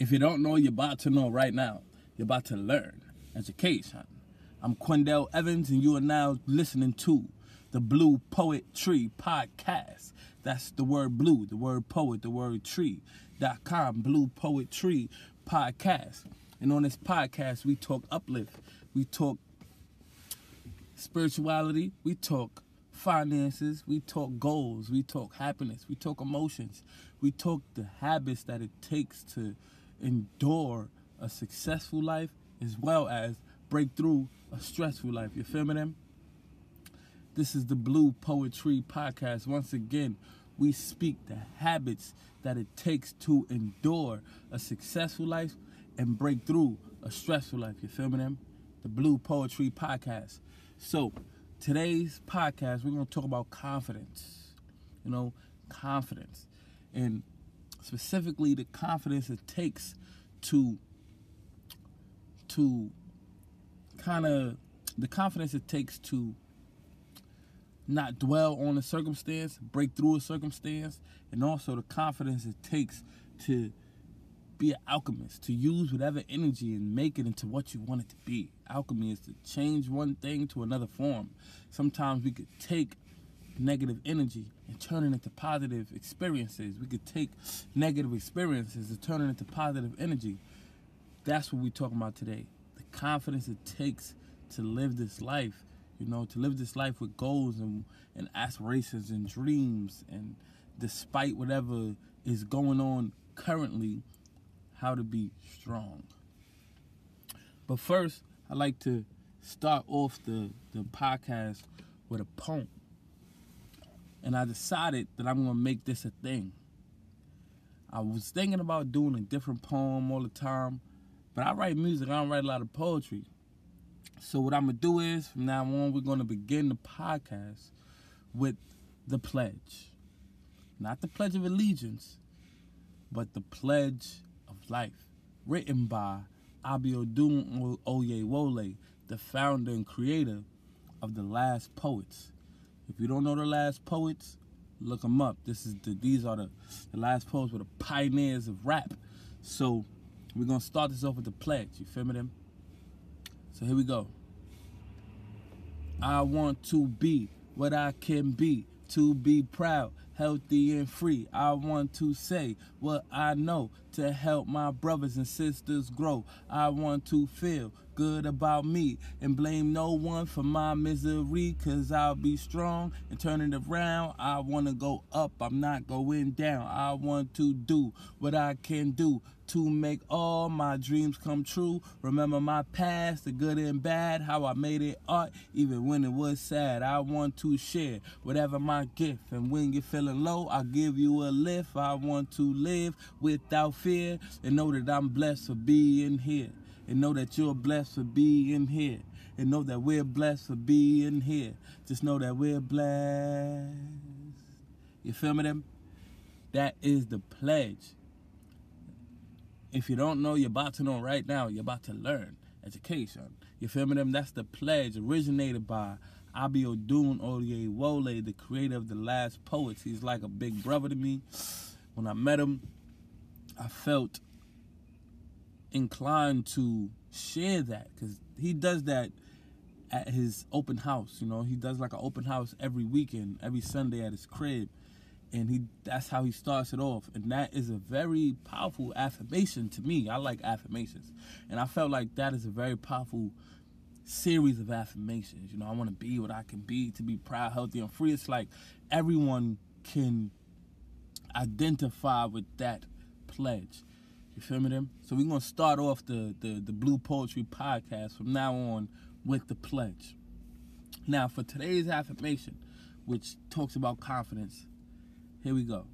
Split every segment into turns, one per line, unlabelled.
If you don't know, you're about to know right now. You're about to learn. Education. I'm Quindell Evans, and you are now listening to the Blue Poetry Podcast. That's the word blue, the word poet, the word tree. Dot com, Blue Poetry Podcast. And on this podcast, we talk uplift, we talk spirituality, we talk finances, we talk goals, we talk happiness, we talk emotions, we talk the habits that it takes to endure a successful life as well as break through a stressful life. You feel me them? This is the Blue Poetry Podcast. Once again, we speak the habits that it takes to endure a successful life and break through a stressful life. You feel me them? The Blue Poetry Podcast. So, today's podcast, we're going to talk about confidence. You know, confidence. And specifically the confidence it takes to to kind of the confidence it takes to not dwell on a circumstance, break through a circumstance, and also the confidence it takes to be an alchemist, to use whatever energy and make it into what you want it to be. Alchemy is to change one thing to another form. Sometimes we could take negative energy and turn it into positive experiences. We could take negative experiences and turn it into positive energy. That's what we're talking about today. The confidence it takes to live this life, you know, to live this life with goals and, and aspirations and dreams and despite whatever is going on currently, how to be strong. But first, I like to start off the, the podcast with a poem. And I decided that I'm gonna make this a thing. I was thinking about doing a different poem all the time, but I write music, I don't write a lot of poetry. So what I'm gonna do is from now on we're gonna begin the podcast with the pledge. Not the pledge of allegiance, but the pledge of life. Written by Abiodun Oyewole, the founder and creator of the Last Poets. If you don't know the Last Poets, look them up. This is the these are the, the last poets were the pioneers of rap. So we're gonna start this off with the pledge. You feel me them? So here we go. I want to be what I can be, to be proud, healthy and free. I want to say what I know to help my brothers and sisters grow. I want to feel good about me and blame no one for my misery cause I'll be strong and turn it around. I want to go up, I'm not going down. I want to do what I can do to make all my dreams come true. Remember my past, the good and bad, how I made it art, even when it was sad. I want to share whatever my gift, and when you're feeling low, I'll give you a lift. I want to live without fear and know that I'm blessed for being here and know that you're blessed for being here. And know that we're blessed for being here. Just know that we're blessed. You feel me them? That is the pledge. If you don't know, you're about to know right now. You're about to learn education. You feel me them? That's the pledge originated by Abiodun Oyewole, the creator of The Last Poets. He's like a big brother to me. When I met him, I felt inclined to share that because he does that at his open house. You know, he does like an open house every weekend, every Sunday at his crib, and he that's how he starts it off. And that is a very powerful affirmation to me. I like affirmations, and I felt like that is a very powerful series of affirmations. You know, I want to be what I can be, to be proud, healthy, and free. It's like everyone can identify with that pledge. You feel me them? So we're gonna start off the, the, the Blue Poetry Podcast from now on with the pledge. Now for today's affirmation, which talks about confidence, here we go.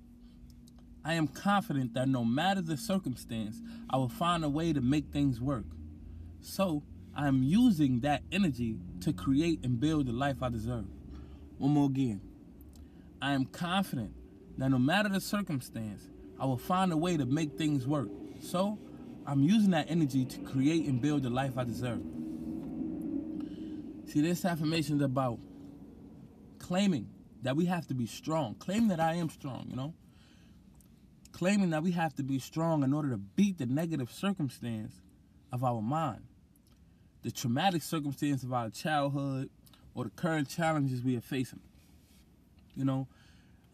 I am confident that no matter the circumstance, I will find a way to make things work. So I am using that energy to create and build the life I deserve. One more again. I am confident that no matter the circumstance, I will find a way to make things work. So, I'm using that energy to create and build the life I deserve. See, this affirmation is about claiming that we have to be strong, claiming that I am strong, you know? claiming that we have to be strong in order to beat the negative circumstance of our mind, the traumatic circumstance of our childhood, or the current challenges we are facing. You know,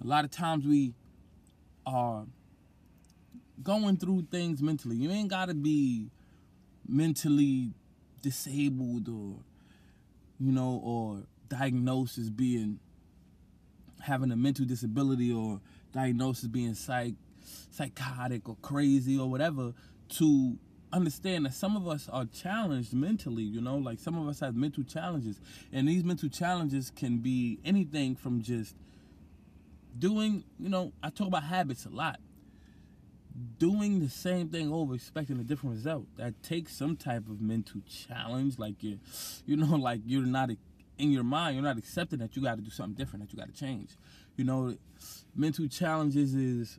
a lot of times we are going through things mentally. You ain't got to be mentally disabled or, you know, or diagnosed as being having a mental disability or diagnosed as being psych psychotic or crazy or whatever to understand that some of us are challenged mentally, you know, like some of us have mental challenges. And these mental challenges can be anything from just doing, you know, I talk about habits a lot. Doing the same thing over, expecting a different result. That takes some type of mental challenge. Like you, you know, like you're not in your mind, you're not accepting that you got to do something different, that you got to change. You know, mental challenges is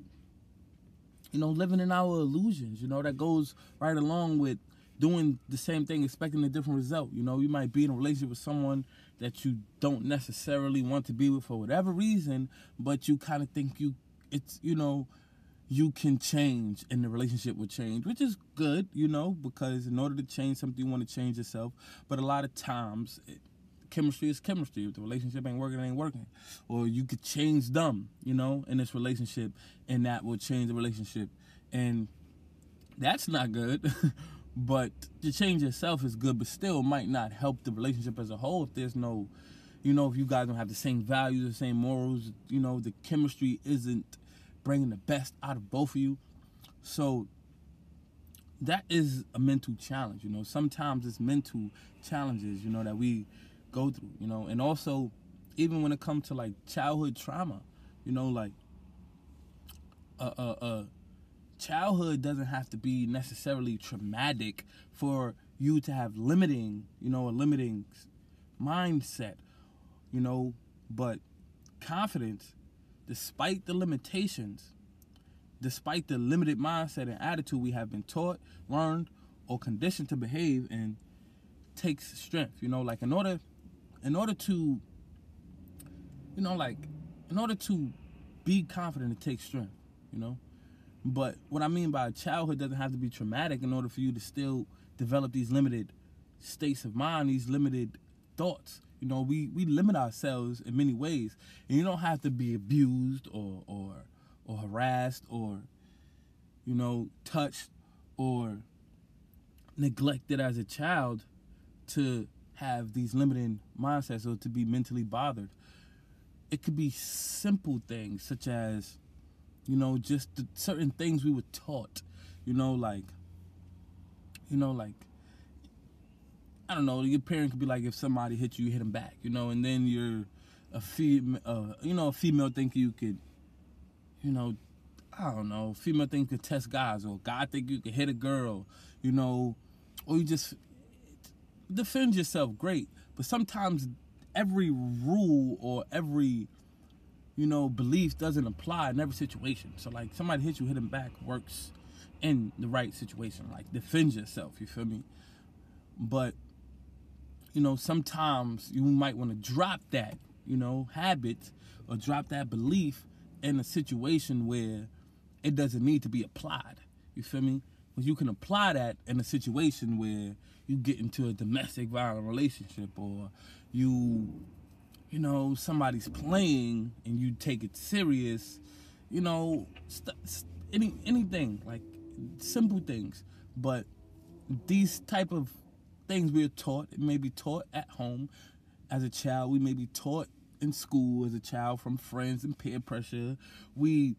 you know, living in our illusions. You know, that goes right along with doing the same thing, expecting a different result. You know, you might be in a relationship with someone that you don't necessarily want to be with for whatever reason, but you kind of think you, it's, you know, you can change and the relationship will change, which is good, you know, because in order to change something, you want to change yourself. But a lot of times, it, chemistry is chemistry. If the relationship ain't working, it ain't working. Or you could change them, you know, in this relationship, and that will change the relationship. And that's not good. but to change yourself is good, but still might not help the relationship as a whole if there's no, you know, if you guys don't have the same values, the same morals, you know, the chemistry isn't bringing the best out of both of you. So that is a mental challenge, you know. Sometimes it's mental challenges, you know, that we go through, you know, and also even when it comes to like childhood trauma, you know, like uh uh uh childhood doesn't have to be necessarily traumatic for you to have limiting, you know, a limiting mindset, you know, but confidence, despite the limitations, despite the limited mindset and attitude we have been taught, learned, or conditioned to behave and takes strength. You know, like in order in order to, you know, like, in order to be confident, it takes strength, you know? But what I mean by childhood doesn't have to be traumatic in order for you to still develop these limited states of mind, these limited thoughts. You know, we, we limit ourselves in many ways. And you don't have to be abused or or or harassed or, you know, touched or neglected as a child to have these limiting mindsets or to be mentally bothered. It could be simple things such as, you know, just certain things we were taught, you know, like, you know, like, I don't know, your parent could be like, if somebody hit you, you hit them back, you know, and then you're a female, uh, you know, a female think you could, you know, I don't know, female think you could test guys, or guy think you could hit a girl, you know, or you just defend yourself, great. But sometimes every rule or every you know belief doesn't apply in every situation. So like somebody hits you, hit them back works in the right situation. Like defend yourself. You feel me? But you know sometimes you might want to drop that you know habit or drop that belief in a situation where it doesn't need to be applied. You feel me? But you can apply that in a situation where you get into a domestic violent relationship or you you know somebody's playing and you take it serious you know st- st- any anything like simple things but these type of things we're taught it may be taught at home as a child we may be taught in school as a child from friends and peer pressure we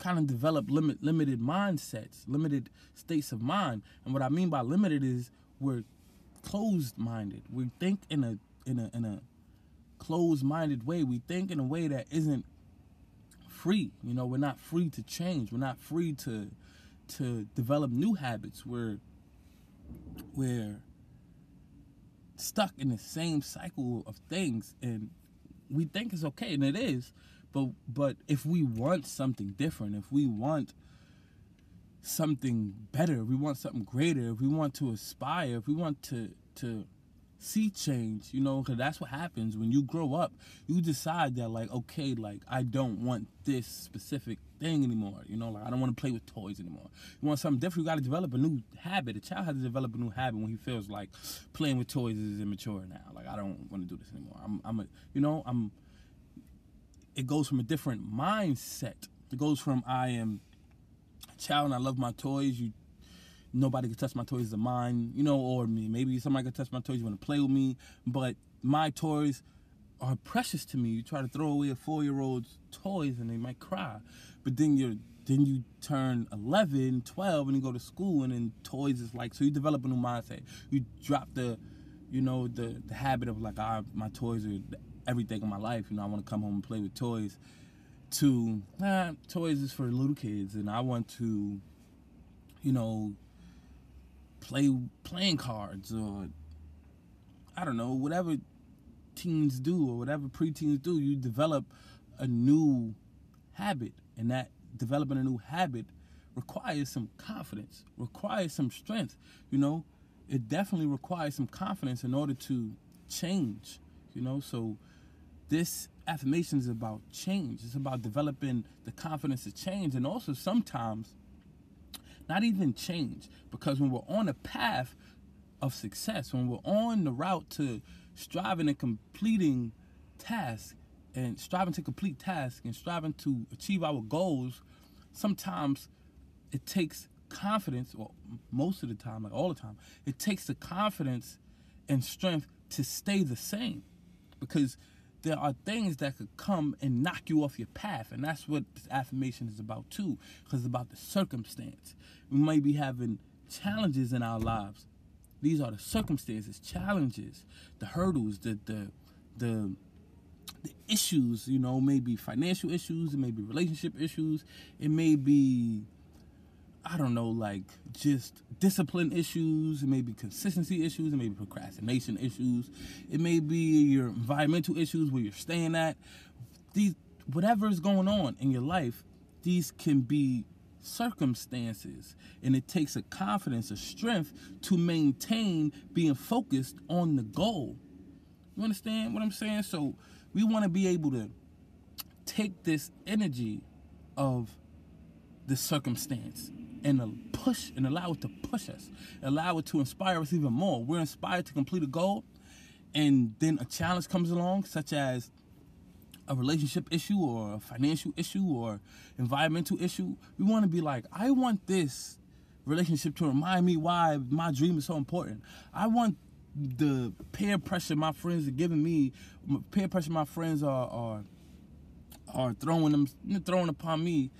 kind of develop limit limited mindsets, limited states of mind. And what I mean by limited is we're closed minded. We think in a in a in a closed minded way. We think in a way that isn't free. You know, we're not free to change. We're not free to to develop new habits. We're we're stuck in the same cycle of things and we think it's okay and it is but but if we want something different, if we want something better, if we want something greater, if we want to aspire, if we want to to see change, you know, because that's what happens when you grow up. You decide that, like, okay, like, I don't want this specific thing anymore. You know, like, I don't want to play with toys anymore. You want something different, you got to develop a new habit. A child has to develop a new habit when he feels like playing with toys is immature now. Like, I don't want to do this anymore. I'm, I'm a, you know, I'm, it goes from a different mindset. It goes from I am a child and I love my toys. You nobody can touch my toys of mine, you know, or me. Maybe somebody can touch my toys, you want to play with me, but my toys are precious to me. You try to throw away a four year old's toys and they might cry. But then you're then you turn 11, 12, and you go to school, and then toys is like, so you develop a new mindset. You drop the, you know, the, the habit of like, ah, my toys are everything in my life. You know, I want to come home and play with toys. To, ah, toys is for little kids, and I want to, you know, play playing cards or I don't know, whatever teens do or whatever preteens do, you develop a new habit. And that developing a new habit requires some confidence, requires some strength. You know, it definitely requires some confidence in order to change. You know, so this affirmation is about change. It's about developing the confidence to change. And also sometimes not even change. Because when we're on a path of success, when we're on the route to striving and completing tasks and striving to complete tasks and striving to achieve our goals, sometimes it takes confidence, or most of the time, like all the time, it takes the confidence and strength to stay the same. Because there are things that could come and knock you off your path. And that's what this affirmation is about too, because it's about the circumstance. We might be having challenges in our lives. These are the circumstances, challenges, the hurdles, the the the the issues, you know, maybe financial issues, it may be relationship issues, it may be I don't know, like just discipline issues, it may be consistency issues, it may be procrastination issues, it may be your environmental issues where you're staying at. These whatever is going on in your life, these can be circumstances and it takes a confidence a strength to maintain being focused on the goal. You understand what i'm saying? So we want to be able to take this energy of the circumstance and push and allow it to push us, allow it to inspire us even more. We're inspired to complete a goal, and then a challenge comes along, such as a relationship issue or a financial issue or environmental issue. We want to be like, I want this relationship to remind me why my dream is so important. I want the peer pressure my friends are giving me, peer pressure my friends are are, are throwing them throwing upon me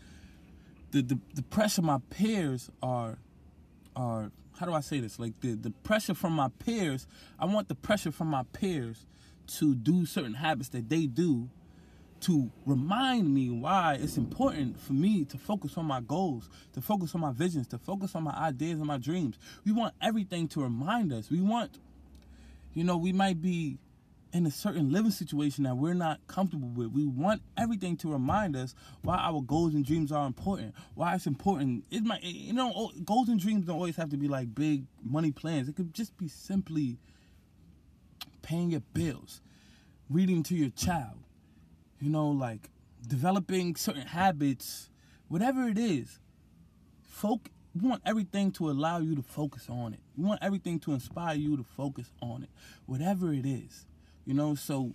the, the, the pressure my peers are are how do I say this? Like the, the pressure from my peers, I want the pressure from my peers to do certain habits that they do to remind me why it's important for me to focus on my goals, to focus on my visions, to focus on my ideas and my dreams. We want everything to remind us. We want, you know, we might be in a certain living situation that we're not comfortable with. We want everything to remind us why our goals and dreams are important. Why it's important. It might, you know, oh, goals and dreams don't always have to be like big money plans. It could just be simply paying your bills, reading to your child, you know, like developing certain habits, whatever it is. Folk, we want everything to allow you to focus on it. We want everything to inspire you to focus on it, whatever it is. You know, so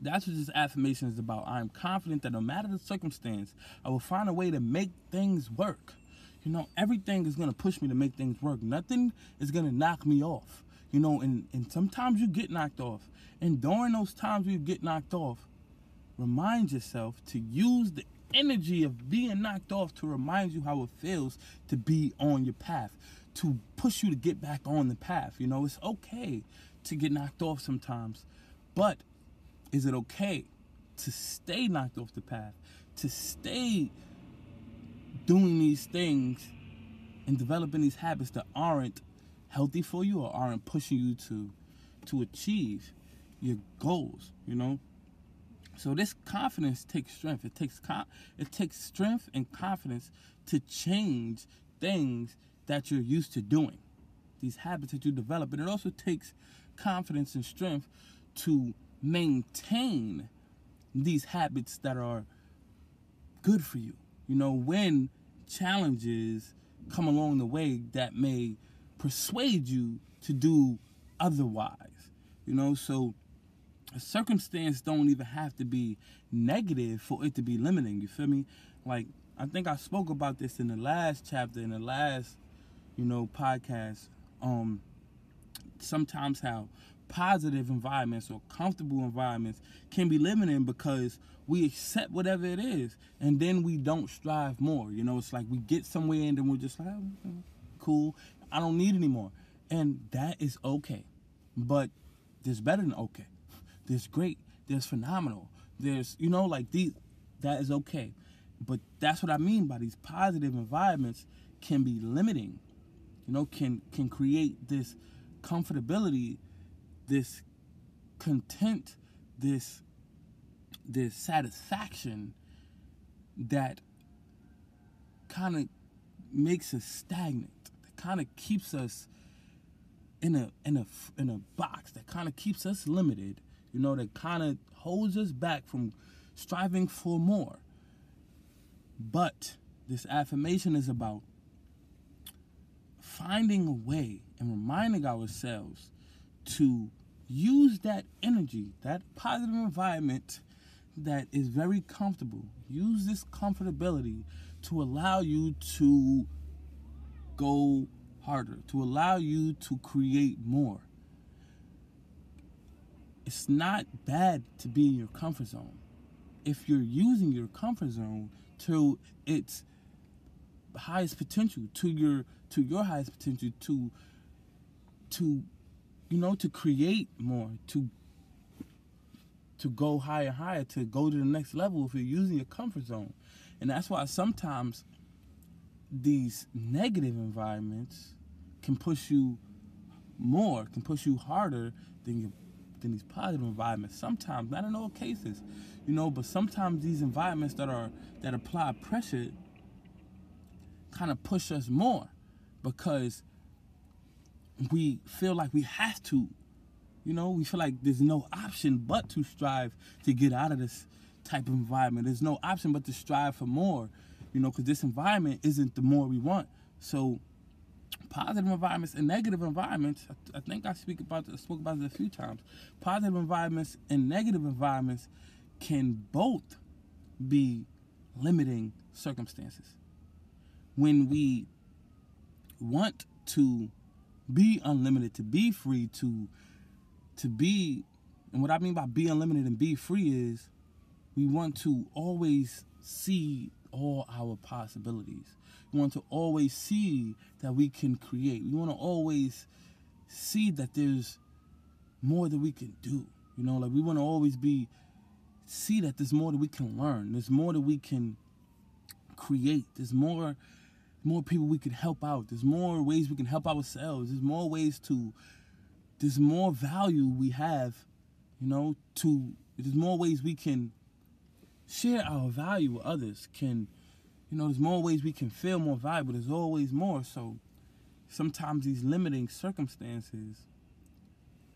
that's what this affirmation is about. I am confident that no matter the circumstance, I will find a way to make things work. You know, everything is gonna push me to make things work. Nothing is gonna knock me off. You know, and, and sometimes you get knocked off. And during those times you get knocked off, remind yourself to use the energy of being knocked off to remind you how it feels to be on your path, to push you to get back on the path. You know, it's okay to get knocked off sometimes. But is it okay to stay knocked off the path? To stay doing these things and developing these habits that aren't healthy for you or aren't pushing you to to achieve your goals, you know? So this confidence takes strength. It takes it takes strength and confidence to change things that you're used to doing. These habits that you develop, and it also takes confidence and strength to maintain these habits that are good for you. You know, when challenges come along the way that may persuade you to do otherwise. You know, so a circumstance don't even have to be negative for it to be limiting. You feel me? Like I think I spoke about this in the last chapter, in the last, you know, podcast. Um, sometimes how positive environments or comfortable environments can be limiting because we accept whatever it is and then we don't strive more. You know, it's like we get somewhere and then we're just like, oh, cool, I don't need anymore. And that is okay. But there's better than okay. There's great. There's phenomenal. There's, you know, like these, that is okay. But that's what I mean by these positive environments can be limiting. You know, can can create this comfortability, this content, this this satisfaction that kind of makes us stagnant. That kind of keeps us in a in a in a box. That kind of keeps us limited. You know, that kind of holds us back from striving for more. But this affirmation is about finding a way and reminding ourselves to use that energy, that positive environment that is very comfortable. Use this comfortability to allow you to go harder, to allow you to create more. It's not bad to be in your comfort zone. If you're using your comfort zone to its highest potential, to your to your highest potential, to to you know, to create more, to to go higher, higher, to go to the next level if you're using your comfort zone. And that's why sometimes these negative environments can push you more, can push you harder than your than these positive environments. Sometimes, not in all cases, you know, but sometimes these environments that are that apply pressure kind of push us more because we feel like we have to you know, we feel like there's no option but to strive to get out of this type of environment. There's no option but to strive for more, you know, because this environment isn't the more we want. So, positive environments and negative environments. I, I think I speak about I spoke about this a few times. Positive environments and negative environments can both be limiting circumstances. When we want to be unlimited, to be free, to to be, and what I mean by be unlimited and be free is we want to always see all our possibilities. We want to always see that we can create. We want to always see that there's more that we can do. You know, like we want to always be see that there's more that we can learn. There's more that we can create. There's more more people we can help out. There's more ways we can help ourselves. There's more ways to there's more value we have, you know, to there's more ways we can share our value with others. Can you know, there's more ways we can feel more valuable. There's always more. So sometimes these limiting circumstances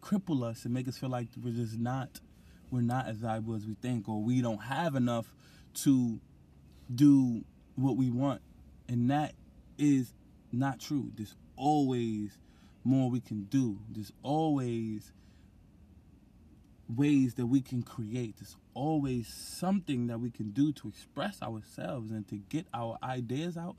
cripple us and make us feel like we're just not we're not as valuable as we think or we don't have enough to do what we want. And that is not true. There's always more we can do. There's always ways that we can create. There's always something that we can do to express ourselves and to get our ideas out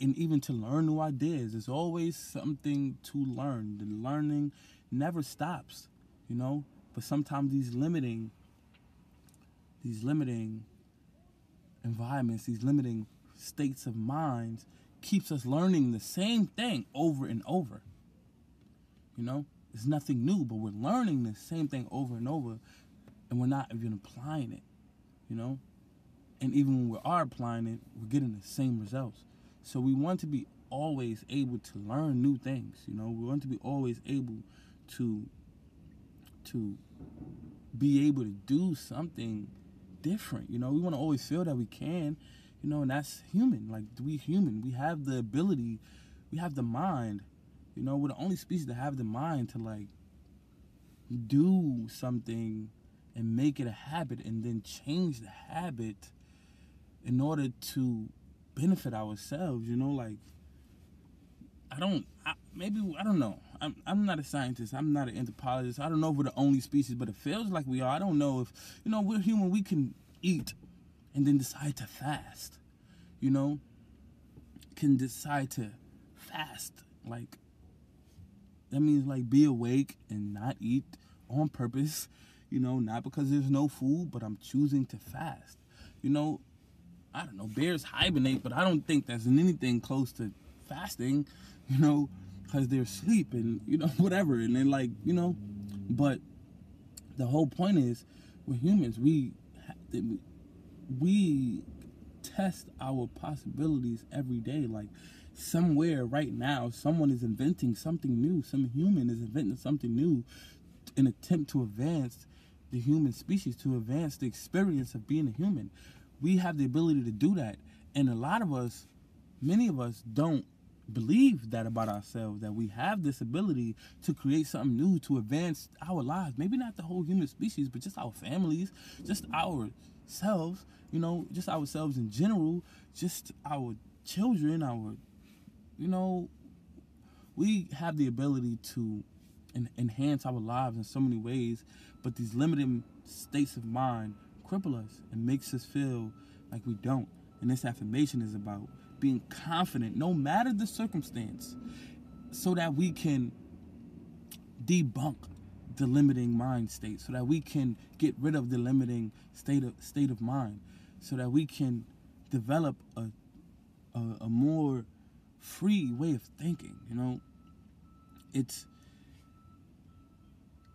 and even to learn new ideas. There's always something to learn. The learning never stops, you know? But sometimes these limiting these limiting environments, these limiting states of minds keeps us learning the same thing over and over. You know, it's nothing new, but we're learning the same thing over and over, and we're not even applying it. You know, and even when we are applying it, we're getting the same results. So we want to be always able to learn new things. You know, we want to be always able to to be able to do something different. You know, we want to always feel that we can. You know, and that's human. Like we human, we have the ability, we have the mind you know, we're the only species that have the mind to like do something and make it a habit and then change the habit in order to benefit ourselves, you know, like I don't I, maybe I don't know. I'm I'm not a scientist. I'm not an anthropologist. I don't know if we're the only species, but it feels like we are. I don't know if you know we're human. We can eat and then decide to fast. You know, can decide to fast like that means like be awake and not eat on purpose. You know, not because there's no food, but I'm choosing to fast. You know, I don't know. Bears hibernate, but I don't think that's anything close to fasting. You know, because they're asleep and you know whatever, and then like you know, but the whole point is we're humans. We we test our possibilities every day. Like somewhere right now, someone is inventing something new. Some human is inventing something new in attempt to advance the human species, to advance the experience of being a human. We have the ability to do that. And a lot of us, many of us don't believe that about ourselves that we have this ability to create something new to advance our lives maybe not the whole human species but just our families just ourselves you know just ourselves in general just our children our you know we have the ability to en- enhance our lives in so many ways but these limited states of mind cripple us and makes us feel like we don't. And this affirmation is about being confident no matter the circumstance so that we can debunk the limiting mind state so that we can get rid of the limiting state of state of mind so that we can develop a a, a more free way of thinking you know? It's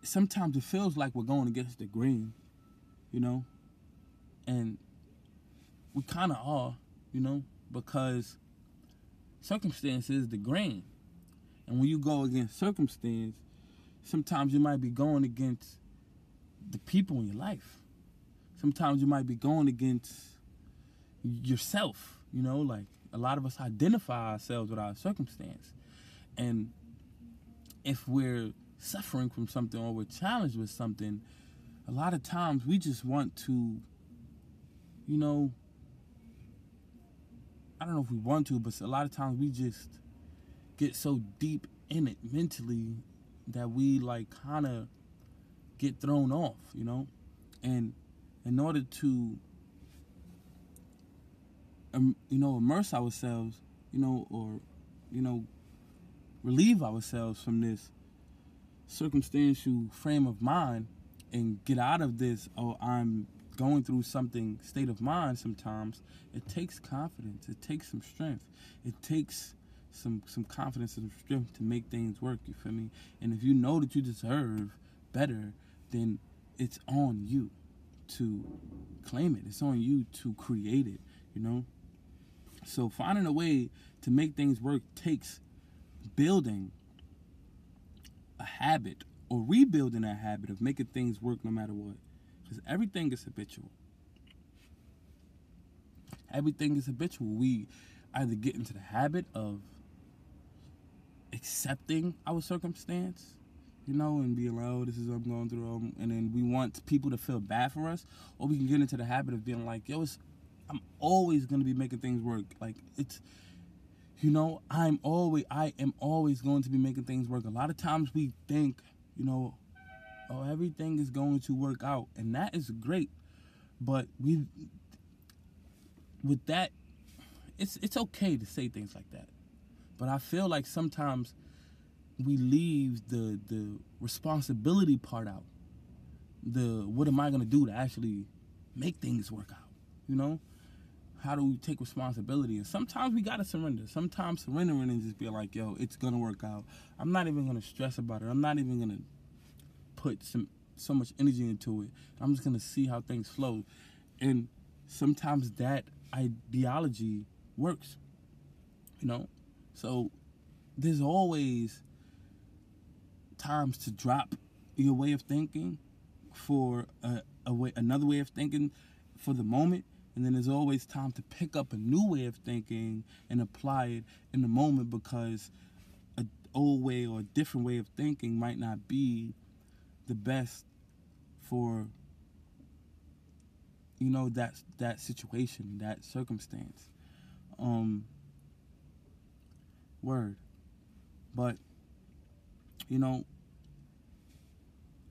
sometimes it feels like we're going against the grain you know? And we kind of are you know? Because circumstance is the grain. And when you go against circumstance, sometimes you might be going against the people in your life. Sometimes you might be going against yourself, you know, like a lot of us identify ourselves with our circumstance. And if we're suffering from something or we're challenged with something, a lot of times we just want to, you know, I don't know if we want to, but a lot of times we just get so deep in it mentally that we like kind of get thrown off, you know? And in order to um, you know, immerse ourselves, you know, or you know, relieve ourselves from this circumstantial frame of mind and get out of this oh I'm going through something state of mind sometimes it takes confidence it takes some strength it takes some some confidence and strength to make things work you feel me and if you know that you deserve better then it's on you to claim it it's on you to create it you know so finding a way to make things work takes building a habit or rebuilding that habit of making things work no matter what because everything is habitual. Everything is habitual. We either get into the habit of accepting our circumstance, you know, and being like, oh, this is what I'm going through, um, and then we want people to feel bad for us, or we can get into the habit of being like, yo, it's, I'm always gonna be making things work. Like it's, you know, I'm always, I am always going to be making things work. A lot of times we think, you know, oh, everything is going to work out, and that is great. But we, with that, it's it's okay to say things like that. But I feel like sometimes we leave the the responsibility part out. The what am I gonna do to actually make things work out? You know, how do we take responsibility? And sometimes we gotta surrender. Sometimes surrendering and just be like, yo, it's gonna work out. I'm not even gonna stress about it. I'm not even gonna put some so much energy into it. I'm just gonna see how things flow, and sometimes that ideology works. You know, so there's always times to drop your way of thinking for a, a way another way of thinking for the moment and then there's always time to pick up a new way of thinking and apply it in the moment because a old way or a different way of thinking might not be the best for you know that that situation, that circumstance. Um word. But you know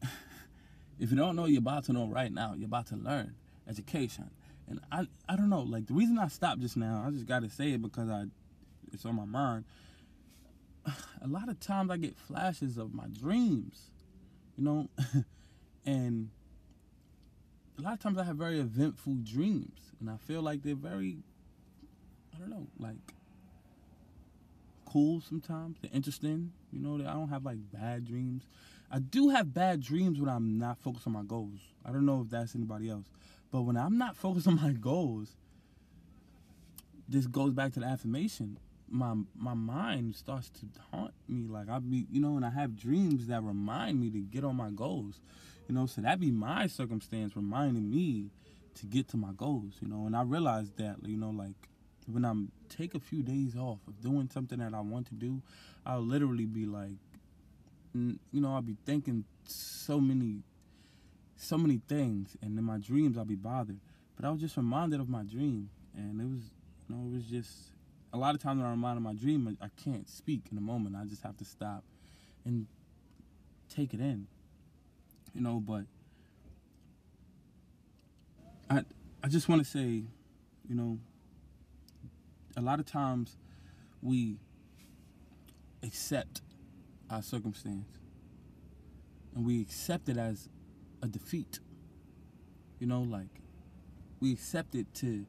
if you don't know, you're about to know right now. You're about to learn education. And I, I don't know, like the reason I stopped just now, I just gotta say it because I it's on my mind. A lot of times I get flashes of my dreams, you know, and a lot of times I have very eventful dreams, and I feel like they're very, I don't know, like cool sometimes. They're interesting, you know. I don't have like bad dreams. I do have bad dreams when I'm not focused on my goals. I don't know if that's anybody else, but when I'm not focused on my goals, this goes back to the affirmation. My my mind starts to haunt me. Like I be, you know, and I have dreams that remind me to get on my goals. You know, so that be my circumstance reminding me to get to my goals. You know, and I realized that, you know, like when I'm take a few days off of doing something that I want to do, I'll literally be like you know, I'll be thinking so many, so many things, and in my dreams I'll be bothered. But I was just reminded of my dream, and it was, you know, it was just a lot of times when I'm reminded of my dream, I can't speak in the moment. I just have to stop and take it in, you know. But I, I just want to say, you know, a lot of times we accept our circumstance and we accept it as a defeat. You know, like we accept it to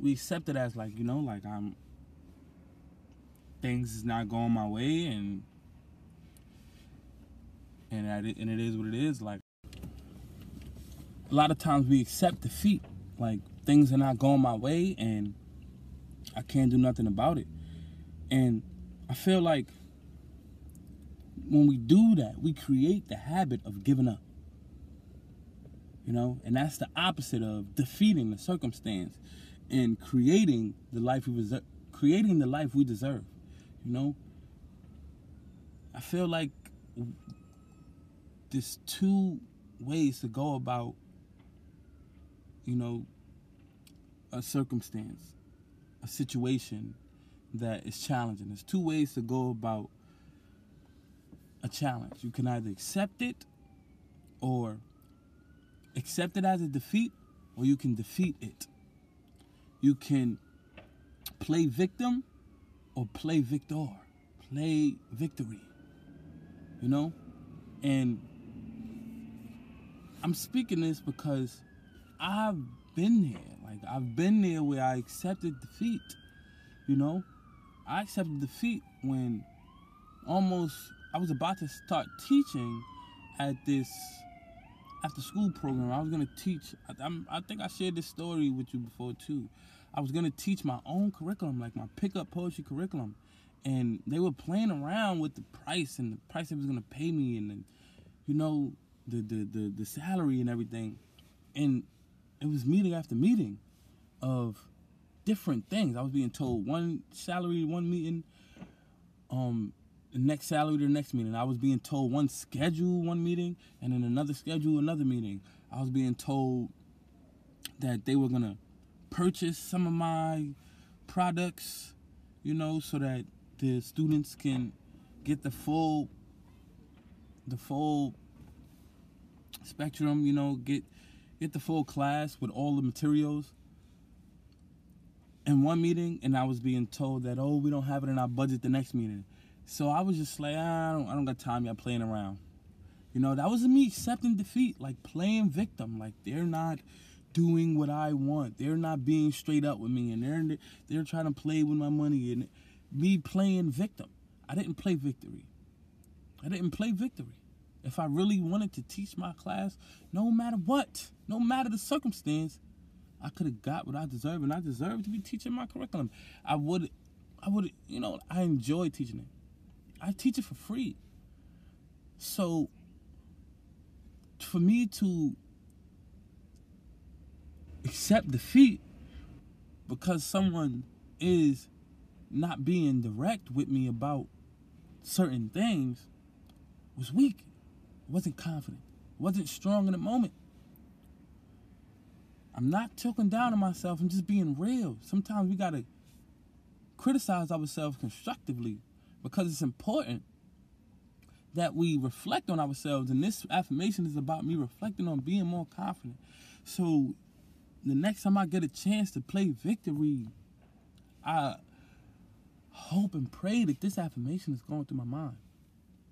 we accept it as like, you know, like I'm things is not going my way and and it, and it is what it is like a lot of times we accept defeat like things are not going my way and I can't do nothing about it and I feel like when we do that, we create the habit of giving up. You know, and that's the opposite of defeating the circumstance and creating the life we deserve, creating the life we deserve. You know, I feel like there's two ways to go about, you know, a circumstance, a situation that is challenging. There's two ways to go about a challenge. You can either accept it or accept it as a defeat or you can defeat it. You can play victim or play victor. Play victory. You know? And I'm speaking this because I've been there. Like I've been there where I accepted defeat. You know? I accepted defeat when almost I was about to start teaching at this after school program. I was gonna teach. I, I, think I shared this story with you before too. I was gonna teach my own curriculum, like my pickup poetry curriculum, and they were playing around with the price and the price they was gonna pay me, and the, you know the, the the the salary and everything, and it was meeting after meeting of different things. I was being told one salary, one meeting, um, the next salary the next meeting. I was being told one schedule one meeting and then another schedule another meeting. I was being told that they were gonna purchase some of my products, you know, so that the students can get the full the full spectrum, you know, get get the full class with all the materials. In one meeting, and I was being told that, oh, we don't have it in our budget the next meeting. So I was just like, ah, I don't, I don't got time yet playing around. You know, that was me accepting defeat, like playing victim. Like they're not doing what I want. They're not being straight up with me, and they're they're trying to play with my money and me playing victim. I didn't play victory. I didn't play victory. If I really wanted to teach my class, no matter what, no matter the circumstance, I could have got what I deserve, and I deserve to be teaching my curriculum. I would, I would, you know, I enjoy teaching it. I teach it for free. So for me to accept defeat because someone is not being direct with me about certain things was weak. Wasn't confident. Wasn't strong in the moment. I'm not talking down on myself. I'm just being real. Sometimes we gotta criticize ourselves constructively because it's important that we reflect on ourselves. And this affirmation is about me reflecting on being more confident. So the next time I get a chance to play victory, I hope and pray that this affirmation is going through my mind.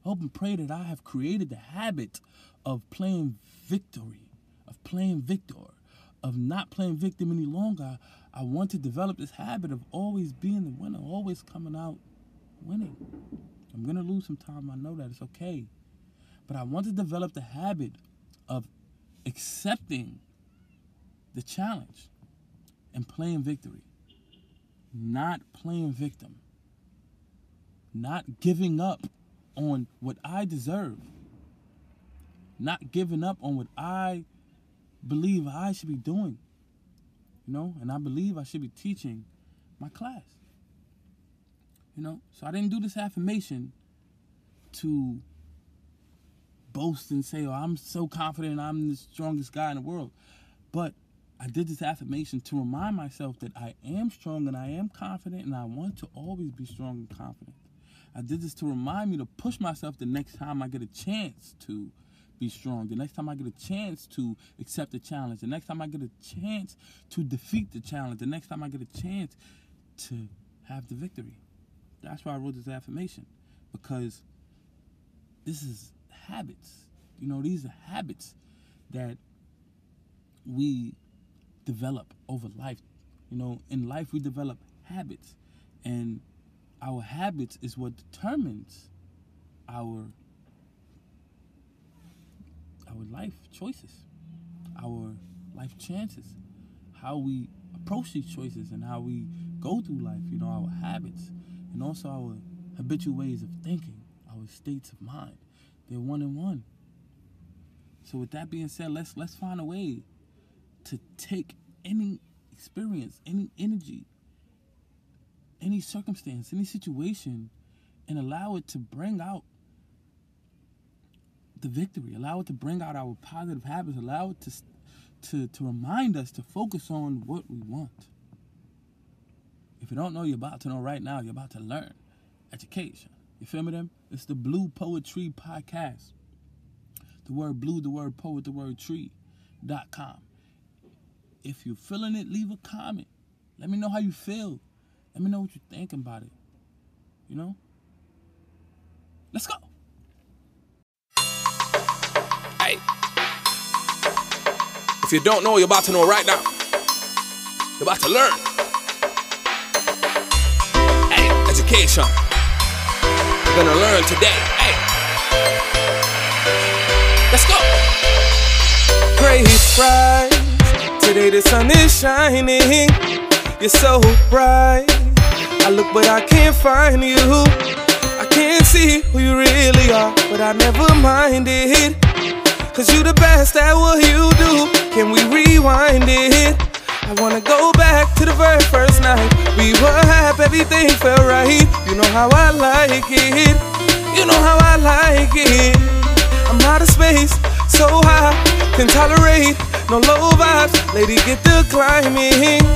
Hope and pray that I have created the habit of playing victory, of playing victor, of not playing victim any longer. I want to develop this habit of always being the winner, always coming out winning. I'm going to lose some time. I know that. It's okay. But I want to develop the habit of accepting the challenge and playing victory, not playing victim, not giving up on what I deserve, not giving up on what I believe I should be doing. You know, and I believe I should be teaching my class. You know, so I didn't do this affirmation to boast and say, oh, I'm so confident I'm the strongest guy in the world. But I did this affirmation to remind myself that I am strong and I am confident and I want to always be strong and confident. I did this to remind me to push myself the next time I get a chance to be strong. The next time I get a chance to accept the challenge. The next time I get a chance to defeat the challenge. The next time I get a chance to have the victory. That's why I wrote this affirmation because this is habits. You know, these are habits that we develop over life. You know, in life we develop habits, and our habits is what determines our our life choices, our life chances, how we approach these choices, and how we go through life. You know, our habits and also our habitual ways of thinking, our states of mind. They're one and one. So with that being said, let's let's find a way to take any experience, any energy, any circumstance, any situation, and allow it to bring out the victory. Allow it to bring out our positive habits. Allow it to to to remind us to focus on what we want. If you don't know, you're about to know right now. You're about to learn education. You feel me? Them? It's the Blue Poetry Podcast. The word blue, the word poet, the word tree. Dot com. If you're feeling it, leave a comment. Let me know how you feel. Let me know what you're thinking about it. You know? Let's go.
Hey. If you don't know, you're about to know right now. You're about to learn. Hey, education. You're gonna learn today. Hey. Let's go.
Praise rise. Today the sun is shining. You're so bright. I look, but I can't find you. I can't see who you really are, but I never minded. Cause you the best at what you do. Can we rewind it? I wanna go back to the very first night. We were happy, everything felt right. You know how I like it. You know how I like it. I'm out of space, so high, can tolerate no low vibes. Lady, get the climbing.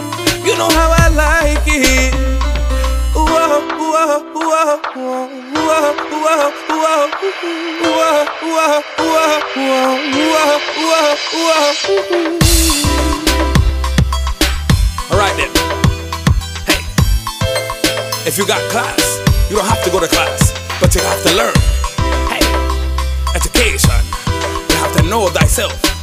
You know how I like it.
Alright then. Hey, if you got class, you don't have to go to class, but you have to learn. Hey, education, you have to know thyself.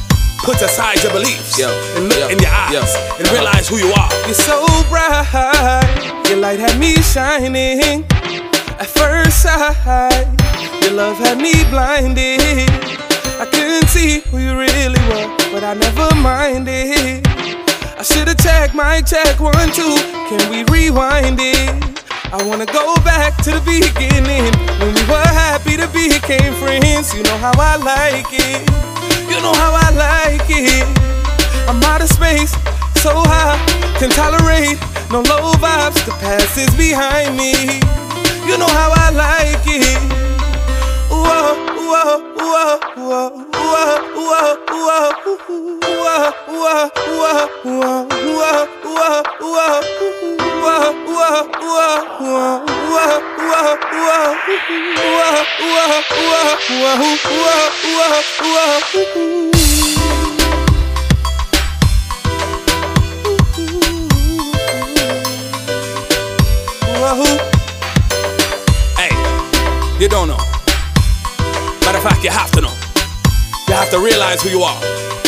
Put aside your beliefs
Yo,
and look
yo,
in your eyes
yo.
and realize who you are.
You're so bright, your light had me shining. At first sight, your love had me blinded. I couldn't see who you really were, but I never minded. I should've checked my check one, two. Can we rewind it? I wanna go back to the beginning when we were happy to be became friends. You know how I like it. You know how I like it. I'm out of space, so high, can tolerate no low vibes. The past is behind me. You know how I like it. Whoa, whoa, whoa, whoa.
You don't know. Matter of fact, you have to know. You have to realize who you are.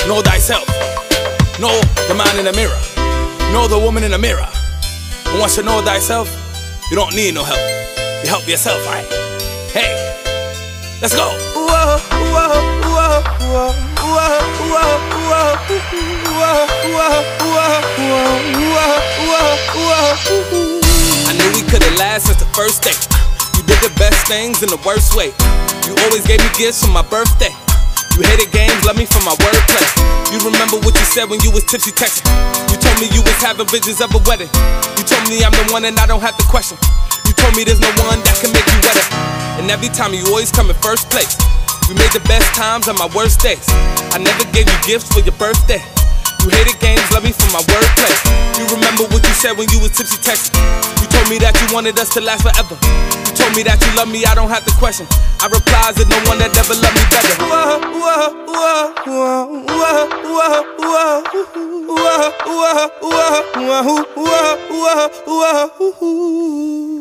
Know thyself. Know the man in the mirror. Know the woman in the mirror. And once you know thyself, you don't need no help. You help yourself, right? Hey, let's go. Whoa, whoa, whoa, whoa. I knew we couldn't last since the first day. You did the best things in the worst way. You always gave me gifts for my birthday. You hated games, love me for my wordplay. You remember what you said when you was tipsy texting. You told me you was having visions of a wedding. You told me I'm the one and I don't have to question. You told me there's no one that can make you wetter. And every time you always come in first place. We made the best times on my worst days. I never gave you gifts for your birthday. You hated games, love me for my wordplay. You remember what you said when you was tipsy texting told me that you wanted us to last forever. You told me that you love me, I don't have to question. I replies that no one that ever loved me better.
Whoa, whoa, whoa, whoa, whoa, whoa, whoa, whoa, whoa, whoa, whoa, whoa, whoa, whoa.